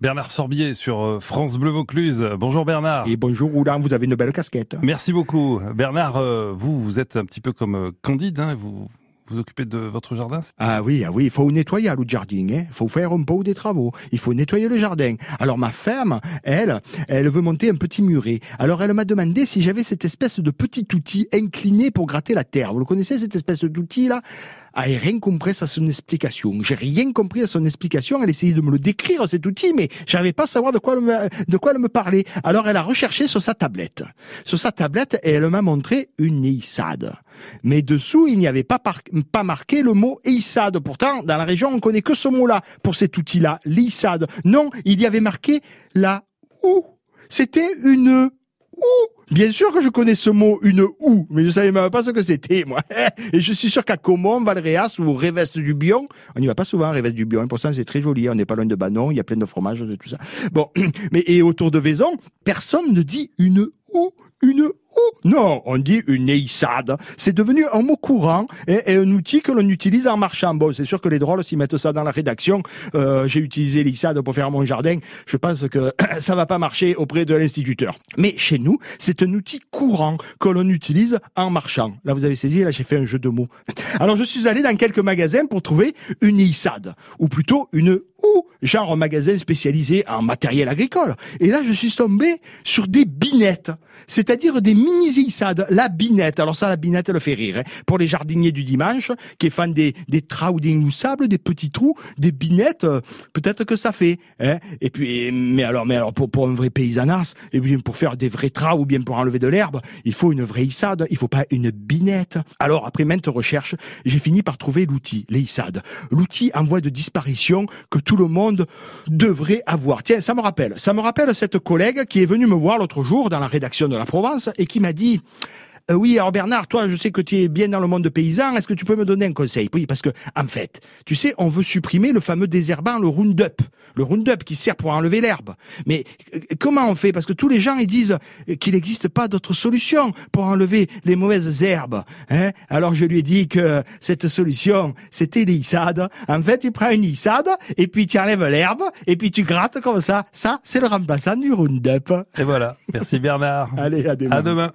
Bernard Sorbier sur euh, France Bleu Vaucluse. Bonjour Bernard. Et bonjour Roland, vous avez une belle casquette. Merci beaucoup. Bernard, euh, vous, vous êtes un petit peu comme euh, Candide, hein, vous vous occupez de votre jardin Ah oui, ah oui, il faut nettoyer le jardin, il hein. faut faire un peu des travaux, il faut nettoyer le jardin. Alors ma femme, elle, elle veut monter un petit muret. Alors elle m'a demandé si j'avais cette espèce de petit outil incliné pour gratter la terre. Vous le connaissez cette espèce d'outil là ah, rien compris à son explication. J'ai rien compris à son explication. Elle essayait de me le décrire, cet outil, mais j'arrivais pas à savoir de quoi elle me, de quoi elle me parlait. Alors elle a recherché sur sa tablette. Sur sa tablette, et elle m'a montré une EISAD. Mais dessous, il n'y avait pas, marqué le mot EISAD. Pourtant, dans la région, on connaît que ce mot-là pour cet outil-là, l'EISAD. Non, il y avait marqué la OU. C'était une OU. Bien sûr que je connais ce mot, une ou, mais je savais même pas ce que c'était, moi. Et je suis sûr qu'à Comont, Valréas ou Réveste du Bion, on n'y va pas souvent Réveste du Bion, pourtant c'est très joli, on n'est pas loin de Banon, il y a plein de fromages, de tout ça. Bon, mais et autour de Vaison, personne ne dit une ou, une ou. Non, on dit une eissade. C'est devenu un mot courant et, un outil que l'on utilise en marchant. Bon, c'est sûr que les drôles s'y mettent ça dans la rédaction. Euh, j'ai utilisé l'eissade pour faire mon jardin. Je pense que ça va pas marcher auprès de l'instituteur. Mais chez nous, c'est un outil courant que l'on utilise en marchant. Là, vous avez saisi, là, j'ai fait un jeu de mots. Alors, je suis allé dans quelques magasins pour trouver une eissade, ou plutôt une ou genre magasin spécialisé en matériel agricole. Et là, je suis tombé sur des binettes, c'est-à-dire des mini-zissades, la binette. Alors ça, la binette, elle le fait rire. Hein. Pour les jardiniers du dimanche, qui font des, des trous moussables, des petits trous, des binettes, euh, peut-être que ça fait. Hein. Et puis, mais alors, mais alors pour, pour un vrai paysanas, et bien pour faire des vrais trous ou bien pour enlever de l'herbe, il faut une vraie issade, il faut pas une binette. Alors après maintes recherches, j'ai fini par trouver l'outil, les L'outil en voie de disparition que tout le monde devrait avoir. Tiens, ça me rappelle, ça me rappelle cette collègue qui est venue me voir l'autre jour dans la rédaction de la Provence et qui m'a dit euh, oui, alors Bernard, toi, je sais que tu es bien dans le monde de paysan. Est-ce que tu peux me donner un conseil? Oui, parce que en fait, tu sais, on veut supprimer le fameux désherbant, le Roundup, le Roundup qui sert pour enlever l'herbe. Mais euh, comment on fait? Parce que tous les gens ils disent qu'il n'existe pas d'autre solution pour enlever les mauvaises herbes. Hein? Alors je lui ai dit que cette solution, c'était l'issade. En fait, tu prends une issade et puis tu enlèves l'herbe et puis tu grattes comme ça. Ça, c'est le remplaçant du Roundup. Et voilà. Merci Bernard. Allez, à demain. À demain.